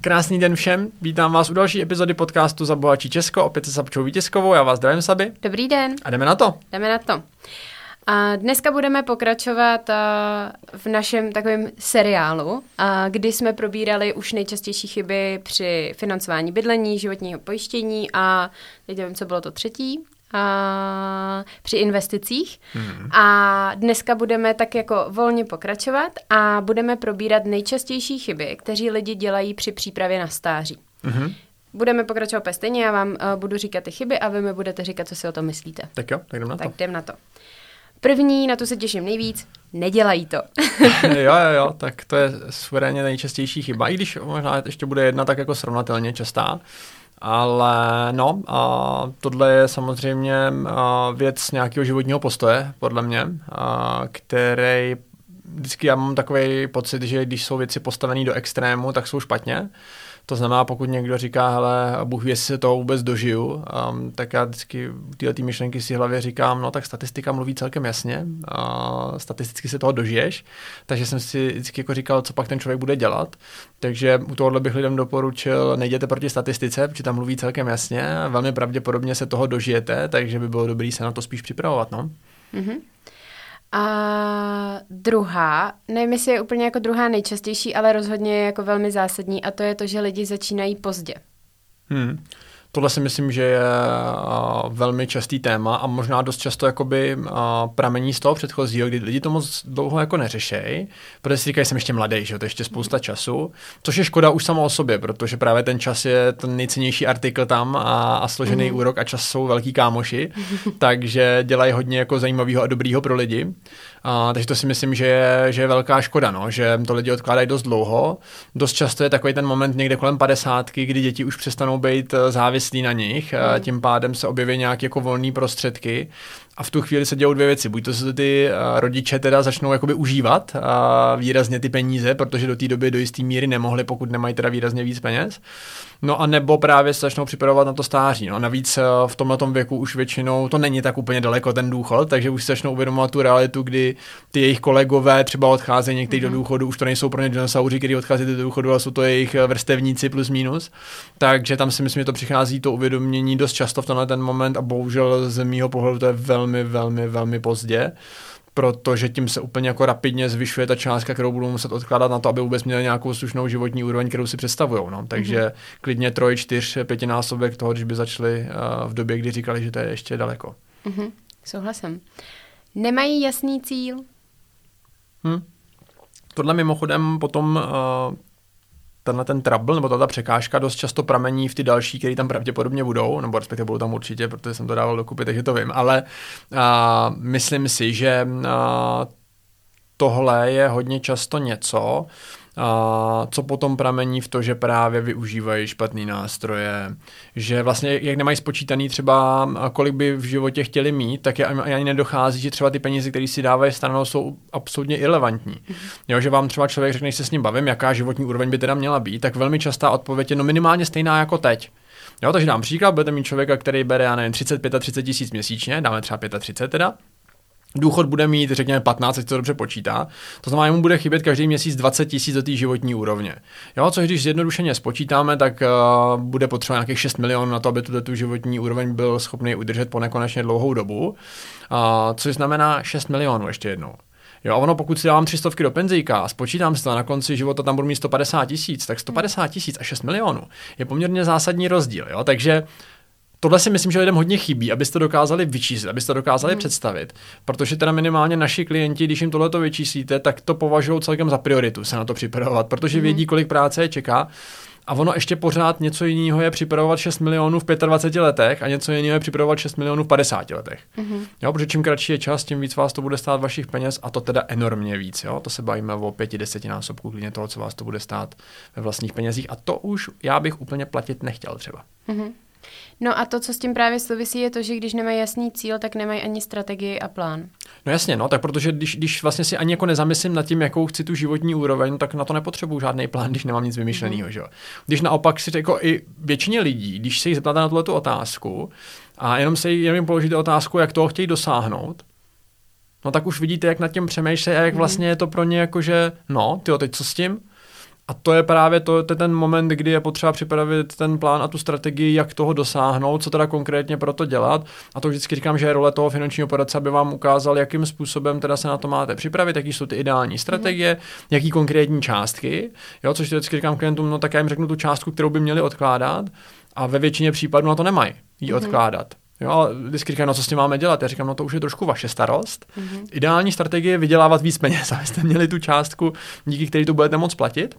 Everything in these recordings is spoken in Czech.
Krásný den všem, vítám vás u další epizody podcastu za Bohačí Česko, opět se Sabčou Vítězkovou, já vás zdravím Saby. Dobrý den. A jdeme na to. Jdeme na to. A dneska budeme pokračovat v našem takovém seriálu, kdy jsme probírali už nejčastější chyby při financování bydlení, životního pojištění a teď nevím, co bylo to třetí, a při investicích. Hmm. A dneska budeme tak jako volně pokračovat a budeme probírat nejčastější chyby, kteří lidi dělají při přípravě na stáří. Hmm. Budeme pokračovat úplně stejně, já vám uh, budu říkat ty chyby a vy mi budete říkat, co si o tom myslíte. Tak jo, tak jdem na to. Tak jdem na to. První, na to se těším nejvíc, nedělají to. jo, jo, jo, tak to je suverénně nejčastější chyba, i když možná ještě bude jedna tak jako srovnatelně častá. Ale no, a tohle je samozřejmě věc nějakého životního postoje, podle mě, a, který vždycky já mám takový pocit, že když jsou věci postavené do extrému, tak jsou špatně. To znamená, pokud někdo říká, hele, Bůh ví, jestli se toho vůbec dožiju, um, tak já vždycky tyhle ty myšlenky si hlavě říkám, no tak statistika mluví celkem jasně, a statisticky se toho dožiješ, takže jsem si vždycky jako říkal, co pak ten člověk bude dělat. Takže u tohohle bych lidem doporučil, nejděte proti statistice, protože tam mluví celkem jasně, velmi pravděpodobně se toho dožijete, takže by bylo dobré se na to spíš připravovat. No? Mm-hmm. A druhá, nevím, jestli je úplně jako druhá nejčastější, ale rozhodně je jako velmi zásadní a to je to, že lidi začínají pozdě. Hmm. Tohle si myslím, že je velmi častý téma a možná dost často jakoby pramení z toho předchozího, kdy lidi to moc dlouho jako neřešejí, protože si říkají, jsem ještě mladý, že to je ještě spousta času, což je škoda už samo o sobě, protože právě ten čas je ten nejcennější artikl tam a, a složený mm. úrok a čas jsou velký kámoši, takže dělají hodně jako zajímavého a dobrýho pro lidi. A, takže to si myslím, že je, že je velká škoda, no, že to lidi odkládají dost dlouho. Dost často je takový ten moment někde kolem padesátky, kdy děti už přestanou být eh, závislí na nich, mm. a tím pádem se objeví nějaké jako volné prostředky a v tu chvíli se dějou dvě věci. Buď to se ty uh, rodiče teda začnou jakoby užívat uh, výrazně ty peníze, protože do té doby do jisté míry nemohli, pokud nemají teda výrazně víc peněz. No a nebo právě se začnou připravovat na to stáří. No. Navíc uh, v tomhle věku už většinou to není tak úplně daleko ten důchod, takže už se začnou uvědomovat tu realitu, kdy ty jejich kolegové třeba odcházejí někteří mm-hmm. do mhm. důchodu, už to nejsou pro ně dinosauři, kteří odchází do důchodu, ale jsou to jejich vrstevníci plus minus. Takže tam si myslím, že to přichází to uvědomění dost často v tenhle ten moment a bohužel z mýho pohledu to je velmi velmi, velmi, velmi pozdě protože tím se úplně jako rapidně zvyšuje ta částka, kterou budou muset odkládat na to, aby vůbec měli nějakou slušnou životní úroveň, kterou si představují. No. Takže mm-hmm. klidně troj, čtyř, pětinásobek toho, když by začali uh, v době, kdy říkali, že to je ještě daleko. Mm-hmm. Souhlasím. Nemají jasný cíl? Hm. Tohle mimochodem potom uh, tenhle ten trouble, nebo ta překážka dost často pramení v ty další, které tam pravděpodobně budou, nebo respektive budou tam určitě, protože jsem to dával dokupy, takže to vím, ale a, myslím si, že a, tohle je hodně často něco, a co potom pramení v to, že právě využívají špatný nástroje, že vlastně jak nemají spočítaný třeba, kolik by v životě chtěli mít, tak je ani nedochází, že třeba ty peníze, které si dávají stranou, jsou absolutně irrelevantní. Jo, že vám třeba člověk řekne, že se s ním bavím, jaká životní úroveň by teda měla být, tak velmi častá odpověď je no minimálně stejná jako teď. Jo, takže dám příklad, budete mít člověka, který bere, já nevím, 35 a 30 tisíc měsíčně, dáme třeba 35 teda, důchod bude mít, řekněme, 15, ať to dobře počítá. To znamená, mu bude chybět každý měsíc 20 tisíc do té životní úrovně. Jo, což když zjednodušeně spočítáme, tak uh, bude potřeba nějakých 6 milionů na to, aby tu, tu životní úroveň byl schopný udržet po nekonečně dlouhou dobu. Uh, což znamená 6 milionů ještě jednou. Jo, a ono, pokud si dávám 300 do penzíka a spočítám si to na konci života tam budu mít 150 tisíc, tak 150 tisíc a 6 milionů je poměrně zásadní rozdíl. Jo? Takže Tohle si myslím, že lidem hodně chybí, abyste dokázali vyčíslit, abyste dokázali hmm. představit, protože teda minimálně naši klienti, když jim tohle to vyčíslíte, tak to považují celkem za prioritu se na to připravovat, protože hmm. vědí, kolik práce je čeká. A ono ještě pořád něco jiného je připravovat 6 milionů v 25 letech a něco jiného je připravovat 6 milionů v 50 letech. Mm-hmm. Jo, protože čím kratší je čas, tím víc vás to bude stát vašich peněz a to teda enormně víc. Jo? To se bavíme o 5-10 násobku klidně toho, co vás to bude stát ve vlastních penězích a to už já bych úplně platit nechtěl třeba. Mm-hmm. No a to, co s tím právě souvisí, je to, že když nemají jasný cíl, tak nemají ani strategii a plán. No jasně, no, tak protože když, když vlastně si ani jako nezamyslím nad tím, jakou chci tu životní úroveň, tak na to nepotřebuju žádný plán, když nemám nic vymyšleného, mm. že Když naopak si jako i většině lidí, když se jich zeptáte na tuhle otázku a jenom se jenom položíte otázku, jak toho chtějí dosáhnout, no tak už vidíte, jak nad tím přemýšlejí a jak mm. vlastně je to pro ně jako, že no, ty teď co s tím? A to je právě to, to je ten moment, kdy je potřeba připravit ten plán a tu strategii, jak toho dosáhnout, co teda konkrétně pro to dělat. A to vždycky říkám, že je role toho finančního poradce, aby vám ukázal, jakým způsobem teda se na to máte připravit, jaký jsou ty ideální strategie, mm. jaký konkrétní částky. Jo, což vždycky říkám klientům, no tak já jim řeknu tu částku, kterou by měli odkládat, a ve většině případů na to nemají ji mm. odkládat. Jo, ale vždycky říkají, no co s tím máme dělat? Já říkám, no to už je trošku vaše starost. Mm-hmm. Ideální strategie je vydělávat víc peněz, abyste měli tu částku, díky které to budete moc platit.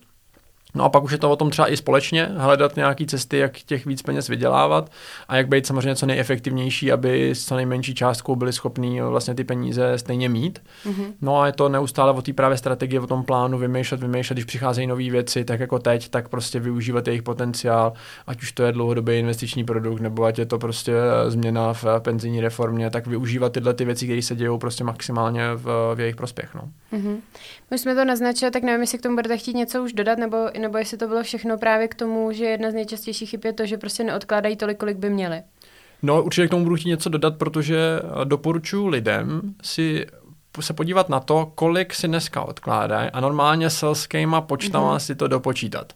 No a pak už je to o tom třeba i společně hledat nějaké cesty, jak těch víc peněz vydělávat a jak být samozřejmě co nejefektivnější, aby s co nejmenší částkou byli schopní vlastně ty peníze stejně mít. Mm-hmm. No a je to neustále o té právě strategii, o tom plánu vymýšlet, vymýšlet, když přicházejí nové věci, tak jako teď, tak prostě využívat jejich potenciál, ať už to je dlouhodobý investiční produkt, nebo ať je to prostě změna v penzijní reformě, tak využívat tyhle ty věci, které se dějou prostě maximálně v, v jejich prospěch. No. Mm-hmm. My jsme to naznačili, tak nevím, jestli k tomu budete chtít něco už dodat, nebo nebo jestli to bylo všechno právě k tomu, že jedna z nejčastějších chyb je to, že prostě neodkládají tolik, kolik by měli. No, určitě k tomu budu chtít něco dodat, protože doporučuji lidem si se podívat na to, kolik si dneska odkládají a normálně selskýma počtama mm-hmm. si to dopočítat.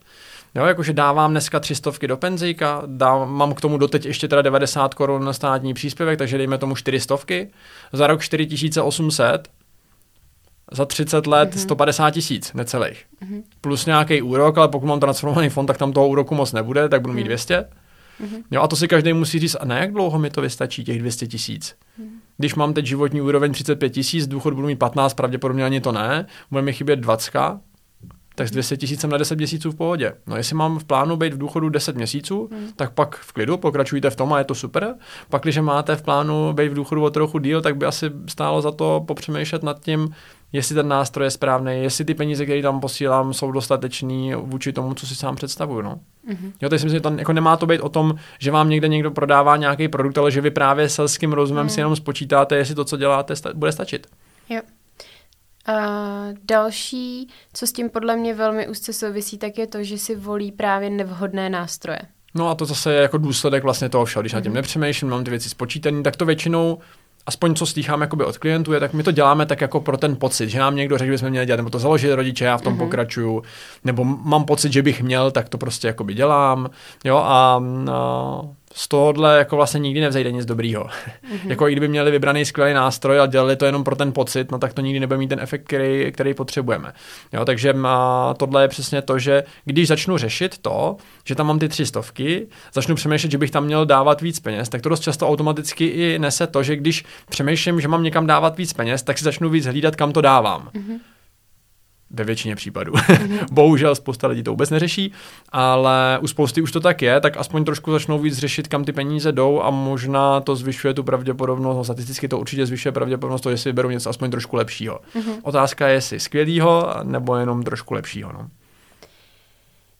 Jo, jakože dávám dneska tři stovky do penzíka, dám, mám k tomu doteď ještě teda 90 korun na státní příspěvek, takže dejme tomu 400, za rok 4800, za 30 let mm-hmm. 150 tisíc necelých. Mm-hmm. Plus nějaký úrok, ale pokud mám transformovaný fond, tak tam toho úroku moc nebude, tak budu mít mm-hmm. 200. Mm-hmm. Jo, a to si každý musí říct, a na jak dlouho mi to vystačí, těch 200 tisíc. Mm-hmm. Když mám teď životní úroveň 35 tisíc, důchod budu mít 15, pravděpodobně ani to ne, bude mi chybět 20, tak s 200 tisícem na 10 měsíců v pohodě. No jestli mám v plánu být v důchodu 10 měsíců, hmm. tak pak v klidu pokračujte v tom a je to super. Pak, když máte v plánu být v důchodu o trochu díl, tak by asi stálo za to popřemýšlet nad tím, jestli ten nástroj je správný, jestli ty peníze, které tam posílám, jsou dostatečný vůči tomu, co si sám představuju. No. Mm-hmm. Jo, to si myslím, že to jako nemá to být o tom, že vám někde někdo prodává nějaký produkt, ale že vy právě selským rozumem mm. si jenom spočítáte, jestli to, co děláte, sta- bude stačit. Jo. A další, co s tím podle mě velmi úzce souvisí, tak je to, že si volí právě nevhodné nástroje. No a to zase je jako důsledek vlastně toho všeho. Když mm-hmm. na tím mhm. nepřemýšlím, mám ty věci spočítané, tak to většinou aspoň co slychám jakoby od klientů, je, tak my to děláme tak jako pro ten pocit, že nám někdo řekl, že jsme měli dělat, nebo to založit rodiče, já v tom mm-hmm. pokračuju, nebo mám pocit, že bych měl, tak to prostě jakoby dělám, jo, a, a z tohohle jako vlastně nikdy nevzejde nic dobrýho. Mm-hmm. jako i kdyby měli vybraný skvělý nástroj a dělali to jenom pro ten pocit, no tak to nikdy nebude mít ten efekt, který, který potřebujeme. Jo, takže má, tohle je přesně to, že když začnu řešit to, že tam mám ty tři stovky, začnu přemýšlet, že bych tam měl dávat víc peněz, tak to dost často automaticky i nese to, že když přemýšlím, že mám někam dávat víc peněz, tak si začnu víc hlídat, kam to dávám. Mm-hmm ve většině případů. Mm-hmm. Bohužel spousta lidí to vůbec neřeší, ale u spousty už to tak je, tak aspoň trošku začnou víc řešit, kam ty peníze jdou a možná to zvyšuje tu pravděpodobnost, no, statisticky to určitě zvyšuje pravděpodobnost to, jestli vyberou něco aspoň trošku lepšího. Mm-hmm. Otázka je, jestli skvělýho nebo jenom trošku lepšího. No.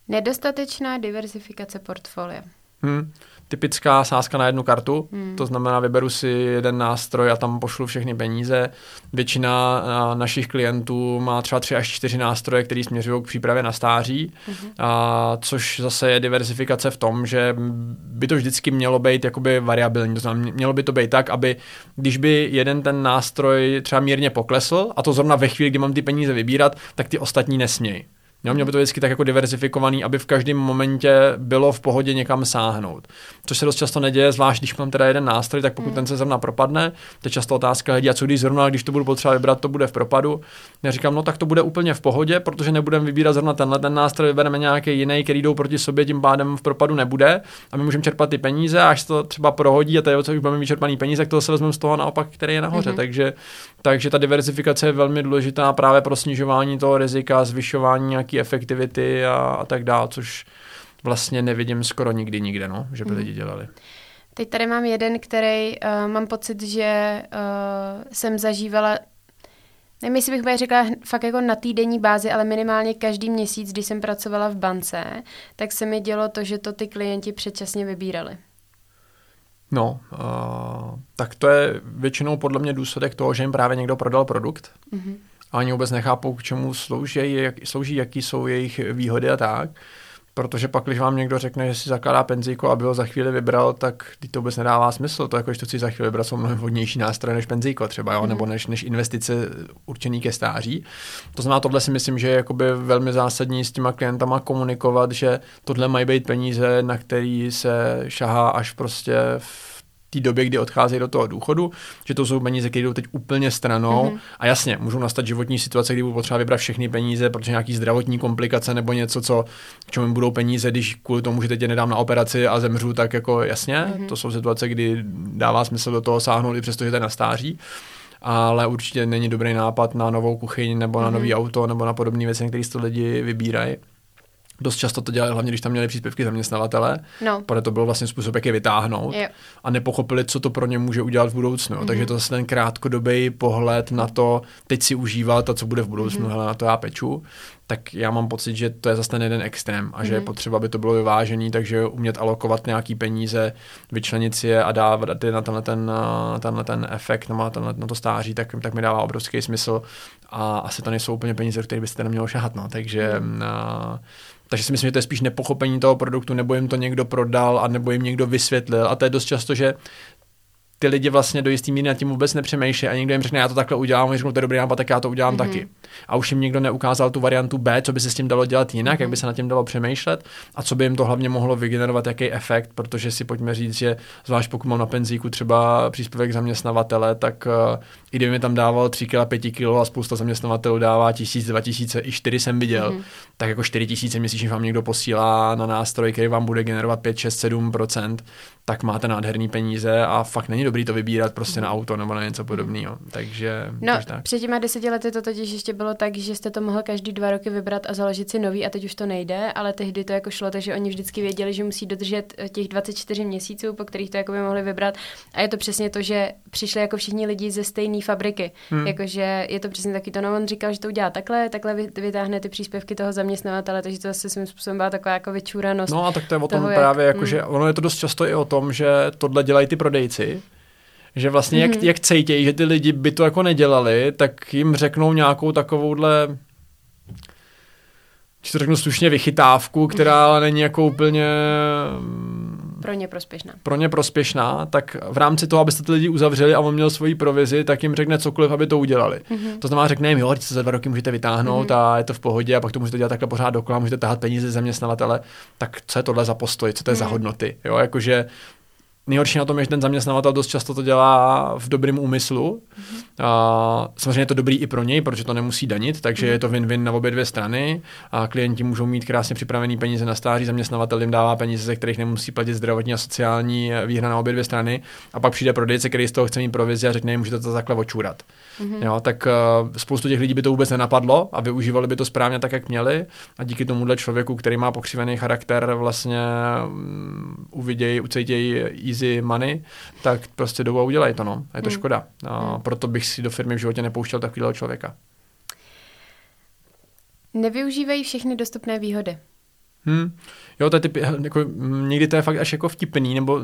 Nedostatečná diversifikace portfolia. Hmm typická sázka na jednu kartu, hmm. to znamená, vyberu si jeden nástroj a tam pošlu všechny peníze. Většina našich klientů má třeba tři až čtyři nástroje, které směřují k přípravě na stáří, hmm. a, což zase je diversifikace v tom, že by to vždycky mělo být jakoby variabilní, to znamená, mělo by to být tak, aby když by jeden ten nástroj třeba mírně poklesl, a to zrovna ve chvíli, kdy mám ty peníze vybírat, tak ty ostatní nesmějí. Jo, mělo by to vždycky tak jako diverzifikovaný, aby v každém momentě bylo v pohodě někam sáhnout. Což se dost často neděje, zvlášť když mám teda jeden nástroj, tak pokud mm. ten se zrovna propadne, to je často otázka lidí, a co když zrovna, když to budu potřeba vybrat, to bude v propadu. Já říkám, no tak to bude úplně v pohodě, protože nebudeme vybírat zrovna tenhle ten nástroj, vybereme nějaký jiný, který jdou proti sobě, tím pádem v propadu nebude a my můžeme čerpat ty peníze, až to třeba prohodí a to je, co už budeme vyčerpaný peníze, tak to se vezmeme z toho naopak, který je nahoře. Mm-hmm. Takže, takže ta diverzifikace je velmi důležitá právě pro snižování toho rizika, zvyšování nějaké efektivity a, a tak dále, což vlastně nevidím skoro nikdy nikde, no, že by mm. lidi dělali. Teď tady mám jeden, který uh, mám pocit, že uh, jsem zažívala Nevím, jestli bych bych řekla fakt jako na týdenní bázi, ale minimálně každý měsíc, když jsem pracovala v bance, tak se mi dělo to, že to ty klienti předčasně vybírali. No, uh, tak to je většinou podle mě důsledek toho, že jim právě někdo prodal produkt. Mm-hmm a oni vůbec nechápou, k čemu slouží, jak, slouží, jaký jsou jejich výhody a tak. Protože pak, když vám někdo řekne, že si zakládá penzíko, aby ho za chvíli vybral, tak to vůbec nedává smysl. To jako, že to si za chvíli vybrat, jsou mnohem vhodnější nástroje než penzíko třeba, jo? Mm. nebo než, než investice určený ke stáří. To znamená, tohle si myslím, že je jakoby velmi zásadní s těma klientama komunikovat, že tohle mají být peníze, na který se šahá až prostě v té době, kdy odcházejí do toho důchodu, že to jsou peníze, které jdou teď úplně stranou. Mm-hmm. A jasně, můžou nastat životní situace, kdy budou potřeba vybrat všechny peníze, protože nějaký zdravotní komplikace nebo něco, co k čemu budou peníze, když kvůli tomu, že teď je nedám na operaci a zemřu, tak jako jasně, mm-hmm. to jsou situace, kdy dává smysl do toho sáhnout i přesto, že to je na stáří ale určitě není dobrý nápad na novou kuchyň nebo na mm-hmm. nový auto nebo na podobné věci, které to lidi vybírají. Dost často to dělali, hlavně když tam měli příspěvky zaměstnavatele, no. protože to byl vlastně způsob, jak je vytáhnout jo. a nepochopili, co to pro ně může udělat v budoucnu. Mm-hmm. Takže to zase ten krátkodobý pohled na to, teď si užívat a co bude v budoucnu, mm-hmm. hele, na to já peču tak já mám pocit, že to je zase ten jeden extrém a mm-hmm. že je mhm. potřeba, aby to bylo vyvážený, takže umět alokovat nějaký peníze, vyčlenit si je a dávat na tenhle ten, na tenhle ten efekt, na, tenhle, na to stáří, tak, tak mi dává obrovský smysl a asi to nejsou úplně peníze, které byste nemělo šahat, no. takže mm. a, takže si myslím, že to je spíš nepochopení toho produktu, nebo jim to někdo prodal a nebo jim někdo vysvětlil. A to je dost často, že ty lidi vlastně do jistý míry nad tím vůbec nepřemýšlí a někdo jim řekne, já to takhle udělám, a řeknu, to je dobrý nápad, tak já to udělám mm-hmm. taky. A už jim někdo neukázal tu variantu B, co by se s tím dalo dělat jinak, mm-hmm. jak by se nad tím dalo přemýšlet a co by jim to hlavně mohlo vygenerovat, jaký efekt, protože si pojďme říct, že zvlášť pokud mám na penzíku třeba příspěvek zaměstnavatele, tak uh, i kdyby mi tam dával 3 kg, 5 kg a spousta zaměstnavatelů dává 1000, 2000, i 4 jsem viděl, mm-hmm. tak jako 4000 měsíčně vám někdo posílá na nástroj, který vám bude generovat 5, 6, 7 tak máte nádherný peníze a fakt není dobrý to vybírat prostě na auto nebo na něco podobného. Takže, no, takže tak. před těma deseti lety to totiž ještě bylo tak, že jste to mohl každý dva roky vybrat a založit si nový a teď už to nejde, ale tehdy to jako šlo, takže oni vždycky věděli, že musí dodržet eh, těch 24 měsíců, po kterých to jako by mohli vybrat. A je to přesně to, že přišli jako všichni lidi ze stejné fabriky. Hmm. Jakože je to přesně taky to, no on říkal, že to udělá takhle, takhle vytáhne ty příspěvky toho zaměstnavatele, takže to zase svým způsobem byla taková jako vyčúranost. No a tak to je o tom toho, právě, jak, jako, hmm. že ono je to dost často i o tom, že tohle dělají ty prodejci, že vlastně mm-hmm. jak, mhm. jak cítějí, že ty lidi by to jako nedělali, tak jim řeknou nějakou takovouhle či to řeknu slušně vychytávku, která ale není jako úplně pro ně prospěšná. Pro ně prospěšná, tak v rámci toho, abyste ty lidi uzavřeli a on měl svoji provizi, tak jim řekne cokoliv, aby to udělali. Mm-hmm. To znamená, řekne jim, jo, se za dva roky můžete vytáhnout mm-hmm. a je to v pohodě a pak to můžete dělat takhle pořád dokola, můžete tahat peníze zaměstnavatele. Tak co je tohle za postoj, co to je mm-hmm. za hodnoty? Jo, jakože Nejhorší na tom je, že ten zaměstnavatel dost často to dělá v dobrém úmyslu. Mm-hmm. A samozřejmě je to dobrý i pro něj, protože to nemusí danit, takže mm-hmm. je to win-win na obě dvě strany. A klienti můžou mít krásně připravený peníze na stáří, zaměstnavatel jim dává peníze, ze kterých nemusí platit zdravotní a sociální výhra na obě dvě strany. A pak přijde prodejce, který z toho chce mít provizi a řekne, můžete to takhle očůrat. Mm-hmm. Jo, tak uh, spoustu těch lidí by to vůbec nenapadlo a využívali by to správně tak, jak měli. A díky tomuhle člověku, který má pokřivený charakter, vlastně um, uvidějí, ucítějí easy money, tak prostě jdou a udělají to. No. A je to mm. škoda. A mm. Proto bych si do firmy v životě nepouštěl takového člověka. Nevyužívají všechny dostupné výhody. Hmm. Jo, to je typ, jako, někdy to je fakt až jako vtipný, nebo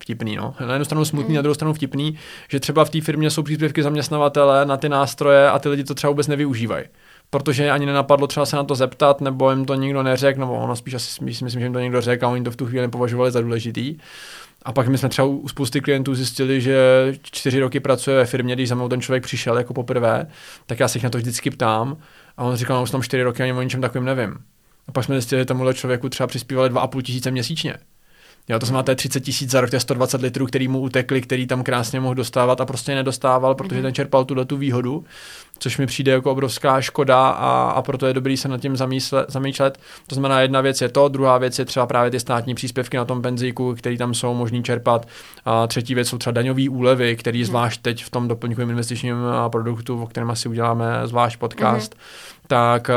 vtipný. No. Na jednu stranu smutný, mm. na druhou stranu vtipný, že třeba v té firmě jsou příspěvky zaměstnavatele na ty nástroje a ty lidi to třeba vůbec nevyužívají. Protože ani nenapadlo třeba se na to zeptat, nebo jim to nikdo neřekl, nebo ono spíš asi myslím, že jim to někdo řekl a oni to v tu chvíli nepovažovali za důležitý. A pak my jsme třeba u spousty klientů zjistili, že čtyři roky pracuje ve firmě, když za mnou ten člověk přišel jako poprvé, tak já se jich na to vždycky ptám. A on říkal, no už tam čtyři roky ani o ničem takovým nevím. A pak jsme zjistili, že tomuhle člověku třeba přispívali 2,5 tisíce měsíčně. Jo, to znamená, to je 30 tisíc za rok, to je 120 litrů, který mu utekli, který tam krásně mohl dostávat a prostě nedostával, protože mm-hmm. ten čerpal tuhle tu výhodu, což mi přijde jako obrovská škoda a, a proto je dobrý se nad tím zamýšlet, zamýšlet. To znamená, jedna věc je to, druhá věc je třeba právě ty státní příspěvky na tom penzíku, který tam jsou možný čerpat. A třetí věc jsou třeba daňové úlevy, který mm-hmm. zvlášť teď v tom doplňkovém investičním produktu, o kterém asi uděláme zvlášť podcast, mm-hmm. tak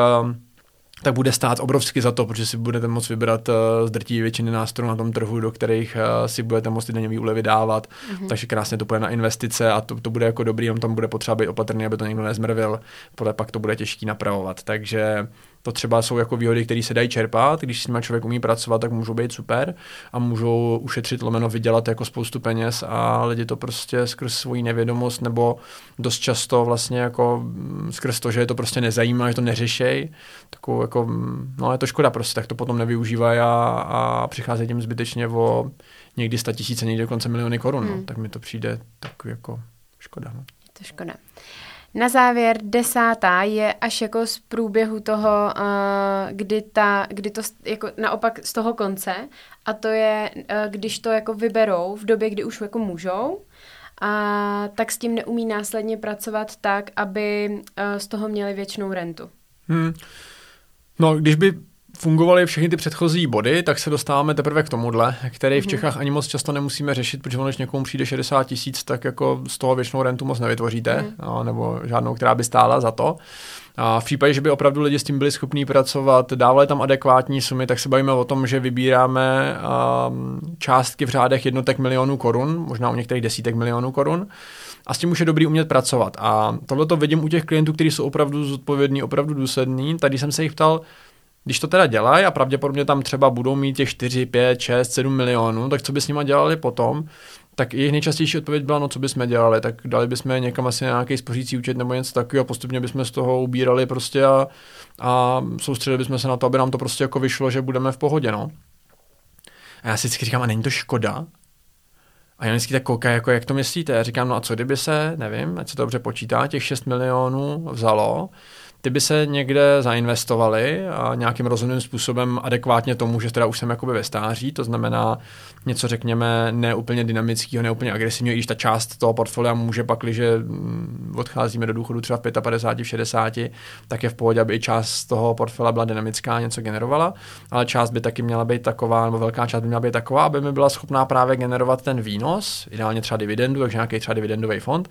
tak bude stát obrovsky za to, protože si budete moct vybrat uh, z drtí většiny nástrojů na tom trhu, do kterých uh, si budete moct ty daňové úlevy dávat. Mm-hmm. Takže krásně to bude na investice a to, to bude jako dobrý, jenom tam bude potřeba být opatrný, aby to někdo nezmrvil, podle pak to bude těžký napravovat. Takže To třeba jsou jako výhody, které se dají čerpat. Když s nimi člověk umí pracovat, tak můžou být super a můžou ušetřit lomeno vydělat jako spoustu peněz a lidi to prostě skrz svoji nevědomost nebo dost často vlastně jako mm, skrz to, že je to prostě nezajímá, že to neřešej, takovou jako, mm, no je to škoda prostě, tak to potom nevyužívají a, a přicházejí tím zbytečně o někdy sta tisíce, někdy dokonce miliony korun, no. hmm. no. tak mi to přijde tak jako škoda. No. Je to škoda. Na závěr desátá je až jako z průběhu toho, uh, kdy, ta, kdy to jako naopak z toho konce a to je, uh, když to jako vyberou v době, kdy už jako můžou, a tak s tím neumí následně pracovat tak, aby uh, z toho měli většinou rentu. Hmm. No, když by fungovaly všechny ty předchozí body, tak se dostáváme teprve k tomuhle, který v mhm. Čechách ani moc často nemusíme řešit, protože když někomu přijde 60 tisíc, tak jako z toho většinou rentu moc nevytvoříte, mm. nebo žádnou, která by stála za to. A v případě, že by opravdu lidi s tím byli schopní pracovat, dávali tam adekvátní sumy, tak se bavíme o tom, že vybíráme um, částky v řádech jednotek milionů korun, možná u některých desítek milionů korun. A s tím už je dobrý umět pracovat. A tohle to vidím u těch klientů, kteří jsou opravdu zodpovědní, opravdu důslední. Tady jsem se jich ptal, když to teda dělají a pravděpodobně tam třeba budou mít těch 4, 5, 6, 7 milionů, tak co by s nima dělali potom? Tak jejich nejčastější odpověď byla, no co bychom dělali, tak dali bychom někam asi nějaký spořící účet nebo něco takového a postupně bychom z toho ubírali prostě a, a soustředili bychom se na to, aby nám to prostě jako vyšlo, že budeme v pohodě, no. A já si vždycky říkám, a není to škoda? A já vždycky tak koukají, jako jak to myslíte? Já říkám, no a co kdyby se, nevím, ať se to dobře počítá, těch 6 milionů vzalo, ty by se někde zainvestovaly a nějakým rozumným způsobem adekvátně tomu, že teda už jsem jakoby ve stáří, to znamená něco řekněme neúplně dynamického, neúplně agresivního, i když ta část toho portfolia může pak, když mm, odcházíme do důchodu třeba v 55, v 60, tak je v pohodě, aby i část toho portfolia byla dynamická, něco generovala, ale část by taky měla být taková, nebo velká část by měla být taková, aby mi byla schopná právě generovat ten výnos, ideálně třeba dividendu, takže nějaký třeba dividendový fond,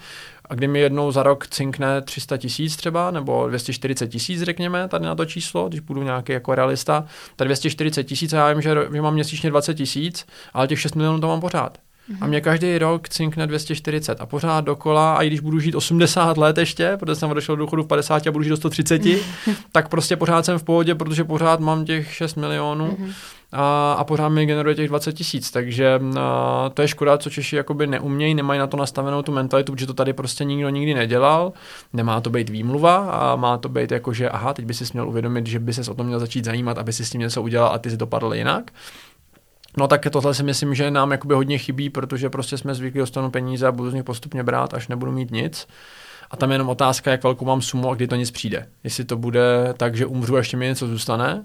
a kdy mi jednou za rok cinkne 300 tisíc třeba, nebo 240 tisíc, řekněme, tady na to číslo, když budu nějaký jako realista, tak 240 tisíc já vím, že, že mám měsíčně 20 tisíc, ale těch 6 milionů to mám pořád. Mm-hmm. A mě každý rok cinkne 240 a pořád dokola, a i když budu žít 80 let ještě, protože jsem odešel do důchodu v 50 a budu žít do 130, tak prostě pořád jsem v pohodě, protože pořád mám těch 6 milionů. Mm-hmm a, a pořád mi generuje těch 20 tisíc, takže a, to je škoda, co Češi jakoby neumějí, nemají na to nastavenou tu mentalitu, protože to tady prostě nikdo nikdy nedělal, nemá to být výmluva a má to být jako, že aha, teď by si měl uvědomit, že by se o tom měl začít zajímat, aby si s tím něco udělal a ty si dopadl jinak. No tak tohle si myslím, že nám jakoby hodně chybí, protože prostě jsme zvyklí dostanu peníze a budu z nich postupně brát, až nebudu mít nic. A tam je jenom otázka, jak velkou mám sumu a kdy to nic přijde. Jestli to bude tak, že umřu a ještě mi něco zůstane,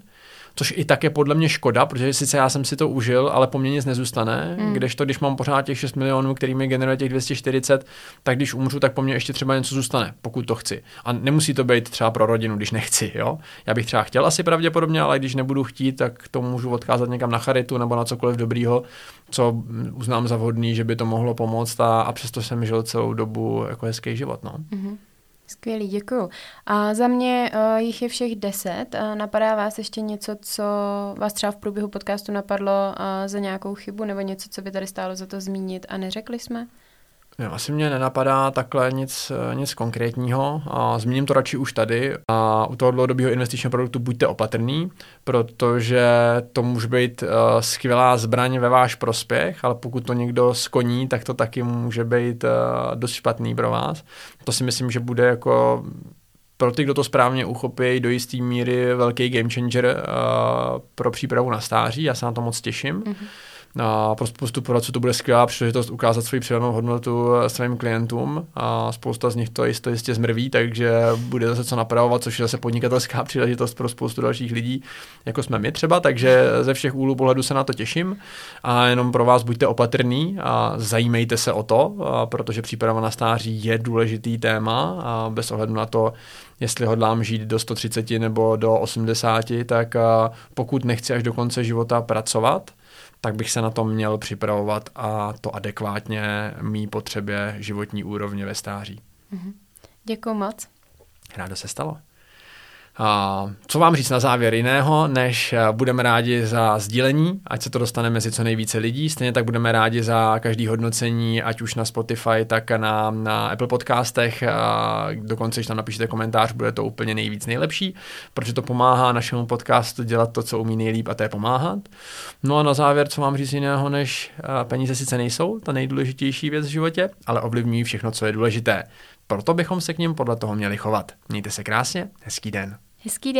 což i tak je podle mě škoda, protože sice já jsem si to užil, ale po mně nic nezůstane, mm. kdežto když mám pořád těch 6 milionů, který mi generuje těch 240, tak když umřu, tak po mně ještě třeba něco zůstane, pokud to chci. A nemusí to být třeba pro rodinu, když nechci, jo. Já bych třeba chtěl asi pravděpodobně, ale když nebudu chtít, tak to můžu odkázat někam na charitu nebo na cokoliv dobrýho, co uznám za vhodný, že by to mohlo pomoct a, a přesto jsem žil celou dobu jako hezký život, no. Mm-hmm. Skvělý, děkuju. A za mě uh, jich je všech deset. Uh, napadá vás ještě něco, co vás třeba v průběhu podcastu napadlo uh, za nějakou chybu nebo něco, co by tady stálo za to zmínit a neřekli jsme? Jo, asi mě nenapadá takhle nic, nic konkrétního. A zmíním to radši už tady. A u toho dlouhodobého investičního produktu buďte opatrný, protože to může být uh, skvělá zbraň ve váš prospěch, ale pokud to někdo skoní, tak to taky může být uh, dost špatný pro vás. To si myslím, že bude jako pro ty, kdo to správně uchopí, do jisté míry velký game changer uh, pro přípravu na stáří. Já se na to moc těším. Mm-hmm a pro spoustu poradců to bude skvělá příležitost ukázat svoji přidanou hodnotu svým klientům. A spousta z nich to jistě, jistě zmrví, takže bude zase co napravovat, což je zase podnikatelská příležitost pro spoustu dalších lidí, jako jsme my třeba, takže ze všech úhlů pohledu se na to těším. A jenom pro vás buďte opatrný a zajímejte se o to, protože příprava na stáří je důležitý téma a bez ohledu na to, jestli hodlám žít do 130 nebo do 80, tak pokud nechci až do konce života pracovat, tak bych se na to měl připravovat a to adekvátně mý potřebě životní úrovně ve stáří. Mm-hmm. Děkuji moc. Rádo se stalo. A co vám říct na závěr jiného, než budeme rádi za sdílení, ať se to dostane mezi co nejvíce lidí. Stejně tak budeme rádi za každý hodnocení, ať už na Spotify, tak na, na Apple podcastech. A dokonce, když tam napíšete komentář, bude to úplně nejvíc nejlepší, protože to pomáhá našemu podcastu dělat to, co umí nejlíp, a to je pomáhat. No a na závěr, co vám říct jiného, než peníze sice nejsou ta nejdůležitější věc v životě, ale ovlivňují všechno, co je důležité. Proto bychom se k ním podle toho měli chovat. Mějte se krásně, hezký den. Hezký.